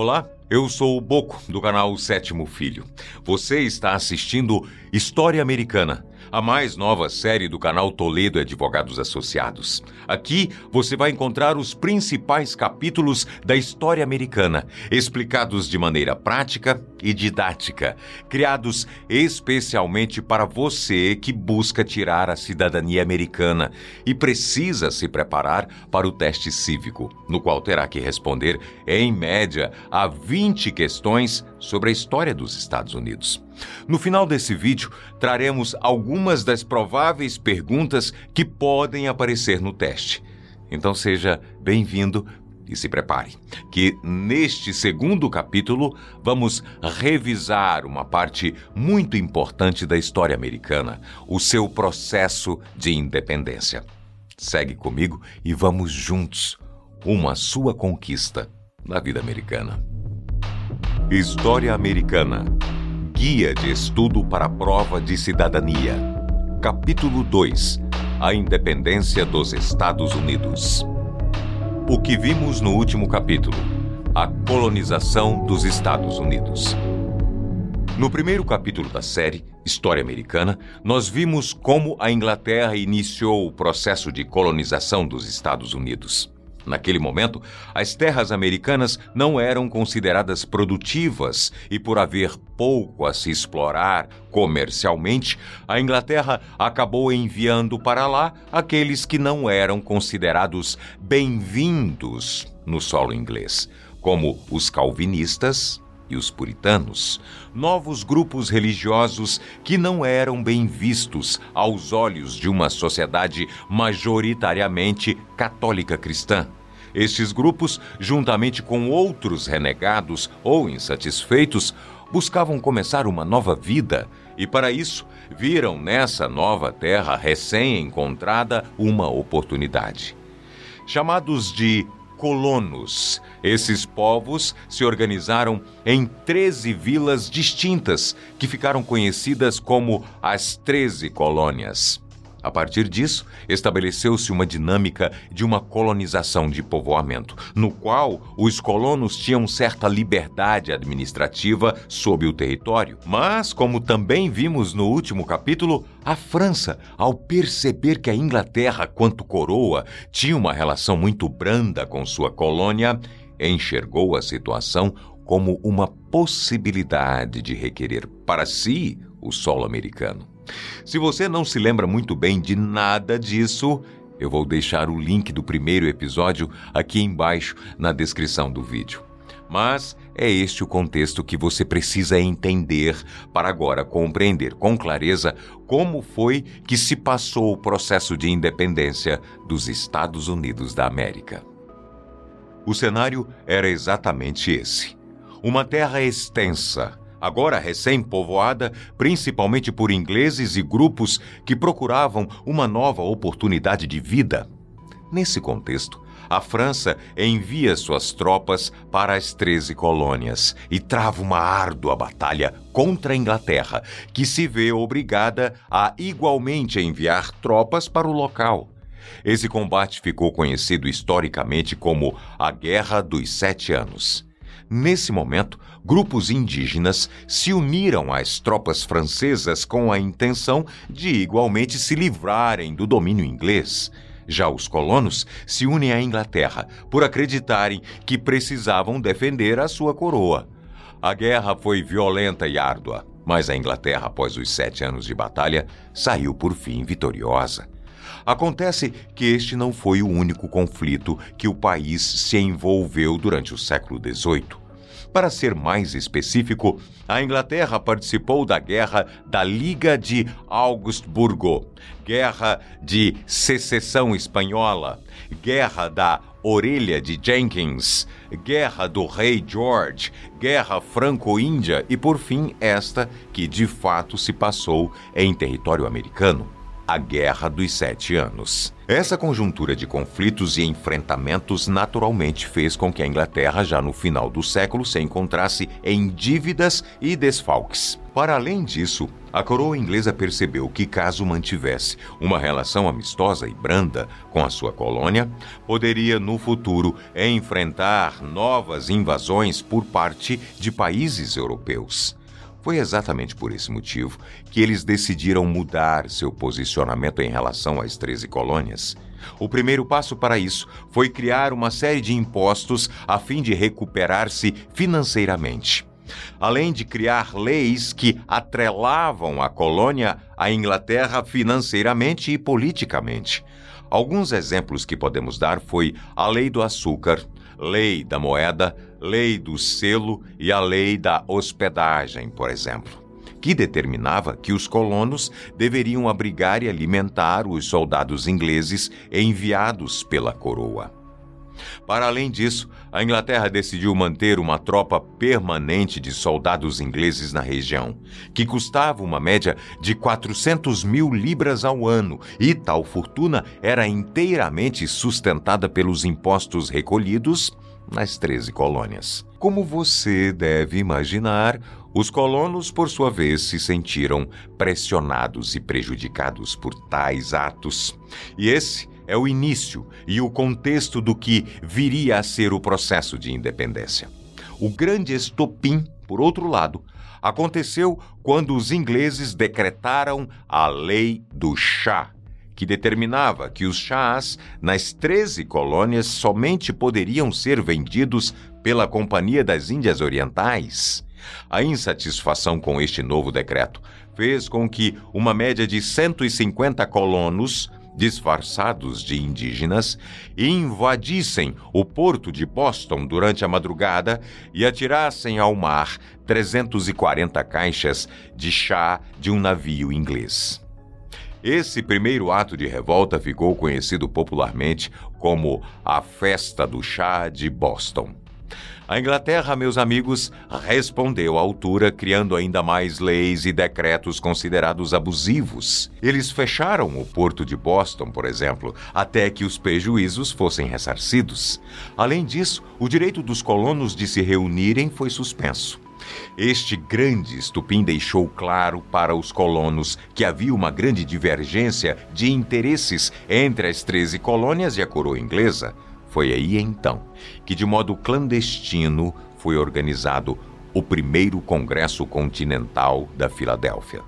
Olá, eu sou o Boco, do canal Sétimo Filho. Você está assistindo História Americana, a mais nova série do canal Toledo Advogados Associados. Aqui você vai encontrar os principais capítulos da história americana, explicados de maneira prática e didática, criados especialmente para você que busca tirar a cidadania americana e precisa se preparar para o teste cívico, no qual terá que responder, em média, a 20 questões sobre a história dos Estados Unidos. No final desse vídeo, traremos algumas das prováveis perguntas que podem aparecer no teste. Então seja bem-vindo e se prepare, que neste segundo capítulo vamos revisar uma parte muito importante da história americana, o seu processo de independência. Segue comigo e vamos juntos à sua conquista na vida americana. História Americana Guia de Estudo para a Prova de Cidadania. Capítulo 2 A Independência dos Estados Unidos. O que vimos no último capítulo: A colonização dos Estados Unidos. No primeiro capítulo da série, História Americana, nós vimos como a Inglaterra iniciou o processo de colonização dos Estados Unidos. Naquele momento, as terras americanas não eram consideradas produtivas e, por haver pouco a se explorar comercialmente, a Inglaterra acabou enviando para lá aqueles que não eram considerados bem-vindos no solo inglês, como os calvinistas e os puritanos, novos grupos religiosos que não eram bem vistos aos olhos de uma sociedade majoritariamente católica cristã. Estes grupos, juntamente com outros renegados ou insatisfeitos, buscavam começar uma nova vida e, para isso, viram nessa nova terra recém-encontrada uma oportunidade. Chamados de colonos, esses povos se organizaram em 13 vilas distintas que ficaram conhecidas como as Treze Colônias. A partir disso, estabeleceu-se uma dinâmica de uma colonização de povoamento, no qual os colonos tinham certa liberdade administrativa sobre o território. Mas, como também vimos no último capítulo, a França, ao perceber que a Inglaterra, quanto coroa, tinha uma relação muito branda com sua colônia, enxergou a situação como uma possibilidade de requerer para si o solo americano. Se você não se lembra muito bem de nada disso, eu vou deixar o link do primeiro episódio aqui embaixo na descrição do vídeo. Mas é este o contexto que você precisa entender para agora compreender com clareza como foi que se passou o processo de independência dos Estados Unidos da América. O cenário era exatamente esse: uma terra extensa, agora recém-povoada principalmente por ingleses e grupos que procuravam uma nova oportunidade de vida. Nesse contexto, a França envia suas tropas para as 13 colônias e trava uma árdua batalha contra a Inglaterra, que se vê obrigada a igualmente enviar tropas para o local. Esse combate ficou conhecido historicamente como a Guerra dos Sete Anos. Nesse momento, grupos indígenas se uniram às tropas francesas com a intenção de igualmente se livrarem do domínio inglês. Já os colonos se unem à Inglaterra por acreditarem que precisavam defender a sua coroa. A guerra foi violenta e árdua, mas a Inglaterra, após os sete anos de batalha, saiu por fim vitoriosa. Acontece que este não foi o único conflito que o país se envolveu durante o século XVIII. Para ser mais específico, a Inglaterra participou da Guerra da Liga de Augsburgo, Guerra de Secessão Espanhola, Guerra da Orelha de Jenkins, Guerra do Rei George, Guerra Franco-Índia e, por fim, esta que de fato se passou em território americano. A Guerra dos Sete Anos. Essa conjuntura de conflitos e enfrentamentos naturalmente fez com que a Inglaterra, já no final do século, se encontrasse em dívidas e desfalques. Para além disso, a coroa inglesa percebeu que, caso mantivesse uma relação amistosa e branda com a sua colônia, poderia no futuro enfrentar novas invasões por parte de países europeus. Foi exatamente por esse motivo que eles decidiram mudar seu posicionamento em relação às 13 colônias. O primeiro passo para isso foi criar uma série de impostos a fim de recuperar-se financeiramente. Além de criar leis que atrelavam a colônia à Inglaterra financeiramente e politicamente. Alguns exemplos que podemos dar foi a Lei do Açúcar, Lei da Moeda, Lei do Selo e a Lei da Hospedagem, por exemplo, que determinava que os colonos deveriam abrigar e alimentar os soldados ingleses enviados pela coroa. Para além disso, a Inglaterra decidiu manter uma tropa permanente de soldados ingleses na região, que custava uma média de 400 mil libras ao ano, e tal fortuna era inteiramente sustentada pelos impostos recolhidos nas 13 colônias. Como você deve imaginar, os colonos, por sua vez, se sentiram pressionados e prejudicados por tais atos. E esse é o início e o contexto do que viria a ser o processo de independência. O grande estopim, por outro lado, aconteceu quando os ingleses decretaram a Lei do Chá, que determinava que os chás nas 13 colônias somente poderiam ser vendidos pela Companhia das Índias Orientais. A insatisfação com este novo decreto fez com que uma média de 150 colonos disfarçados de indígenas, invadissem o porto de Boston durante a madrugada e atirassem ao mar 340 caixas de chá de um navio inglês. Esse primeiro ato de revolta ficou conhecido popularmente como a Festa do Chá de Boston. A Inglaterra, meus amigos, respondeu à altura, criando ainda mais leis e decretos considerados abusivos. Eles fecharam o porto de Boston, por exemplo, até que os prejuízos fossem ressarcidos. Além disso, o direito dos colonos de se reunirem foi suspenso. Este grande estupim deixou claro para os colonos que havia uma grande divergência de interesses entre as 13 colônias e a coroa inglesa. Foi aí então que, de modo clandestino, foi organizado o primeiro Congresso Continental da Filadélfia.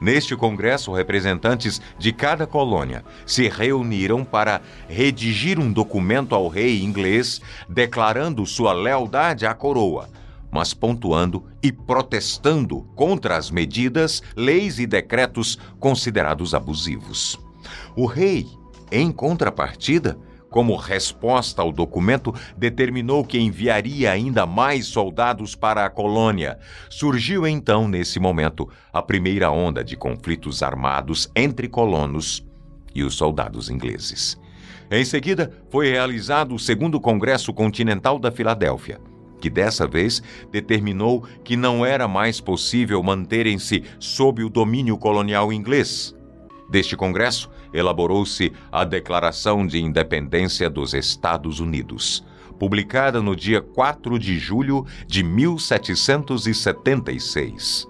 Neste congresso, representantes de cada colônia se reuniram para redigir um documento ao rei inglês declarando sua lealdade à coroa, mas pontuando e protestando contra as medidas, leis e decretos considerados abusivos. O rei, em contrapartida, como resposta ao documento, determinou que enviaria ainda mais soldados para a colônia. Surgiu então, nesse momento, a primeira onda de conflitos armados entre colonos e os soldados ingleses. Em seguida, foi realizado o Segundo Congresso Continental da Filadélfia que dessa vez determinou que não era mais possível manterem-se sob o domínio colonial inglês. Deste Congresso, elaborou-se a Declaração de Independência dos Estados Unidos, publicada no dia 4 de julho de 1776.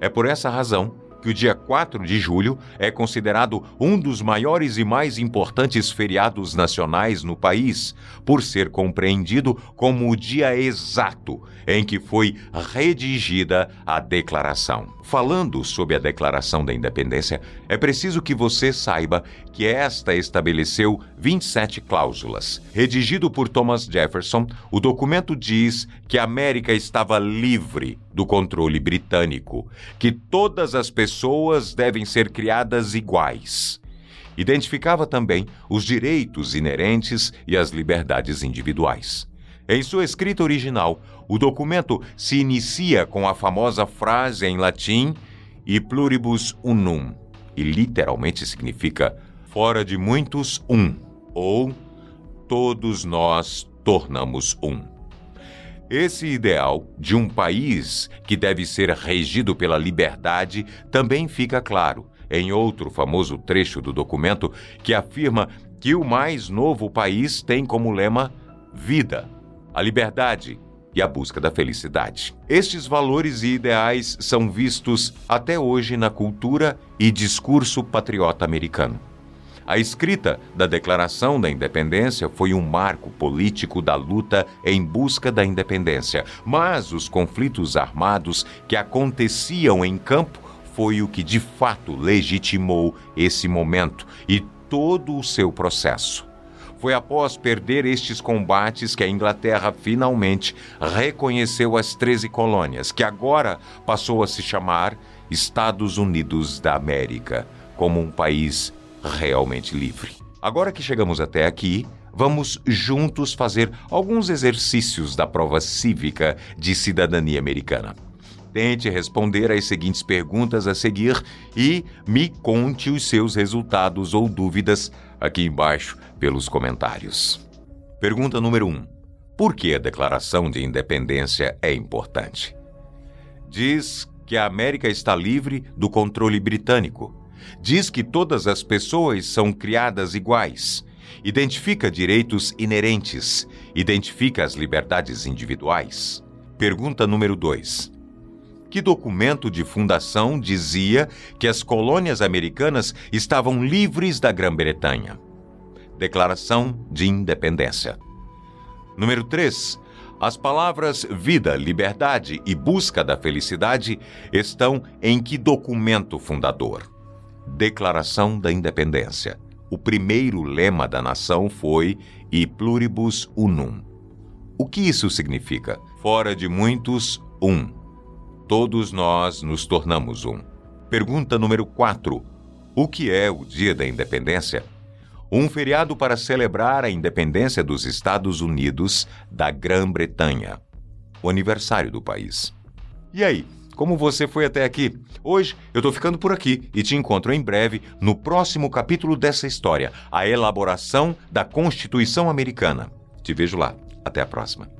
É por essa razão que o dia 4 de julho é considerado um dos maiores e mais importantes feriados nacionais no país, por ser compreendido como o dia exato em que foi redigida a declaração. Falando sobre a Declaração da Independência, é preciso que você saiba que esta estabeleceu 27 cláusulas. Redigido por Thomas Jefferson, o documento diz que a América estava livre do controle britânico, que todas as pessoas devem ser criadas iguais. Identificava também os direitos inerentes e as liberdades individuais. Em sua escrita original, o documento se inicia com a famosa frase em latim e pluribus unum, e literalmente significa fora de muitos um, ou todos nós tornamos um. Esse ideal de um país que deve ser regido pela liberdade também fica claro em outro famoso trecho do documento que afirma que o mais novo país tem como lema vida, a liberdade e a busca da felicidade. Estes valores e ideais são vistos até hoje na cultura e discurso patriota americano. A escrita da Declaração da Independência foi um marco político da luta em busca da independência, mas os conflitos armados que aconteciam em campo foi o que de fato legitimou esse momento e todo o seu processo. Foi após perder estes combates que a Inglaterra finalmente reconheceu as 13 colônias, que agora passou a se chamar Estados Unidos da América, como um país realmente livre. Agora que chegamos até aqui, vamos juntos fazer alguns exercícios da prova cívica de cidadania americana. Tente responder às seguintes perguntas a seguir e me conte os seus resultados ou dúvidas aqui embaixo pelos comentários. Pergunta número 1. Um, por que a Declaração de Independência é importante? Diz que a América está livre do controle britânico. Diz que todas as pessoas são criadas iguais. Identifica direitos inerentes. Identifica as liberdades individuais. Pergunta número 2 que documento de fundação dizia que as colônias americanas estavam livres da Grã-Bretanha? Declaração de Independência. Número 3. As palavras vida, liberdade e busca da felicidade estão em que documento fundador? Declaração da Independência. O primeiro lema da nação foi E pluribus unum. O que isso significa? Fora de muitos, um todos nós nos tornamos um. Pergunta número 4. O que é o Dia da Independência? Um feriado para celebrar a independência dos Estados Unidos da Grã-Bretanha. O aniversário do país. E aí, como você foi até aqui? Hoje eu tô ficando por aqui e te encontro em breve no próximo capítulo dessa história, a elaboração da Constituição Americana. Te vejo lá. Até a próxima.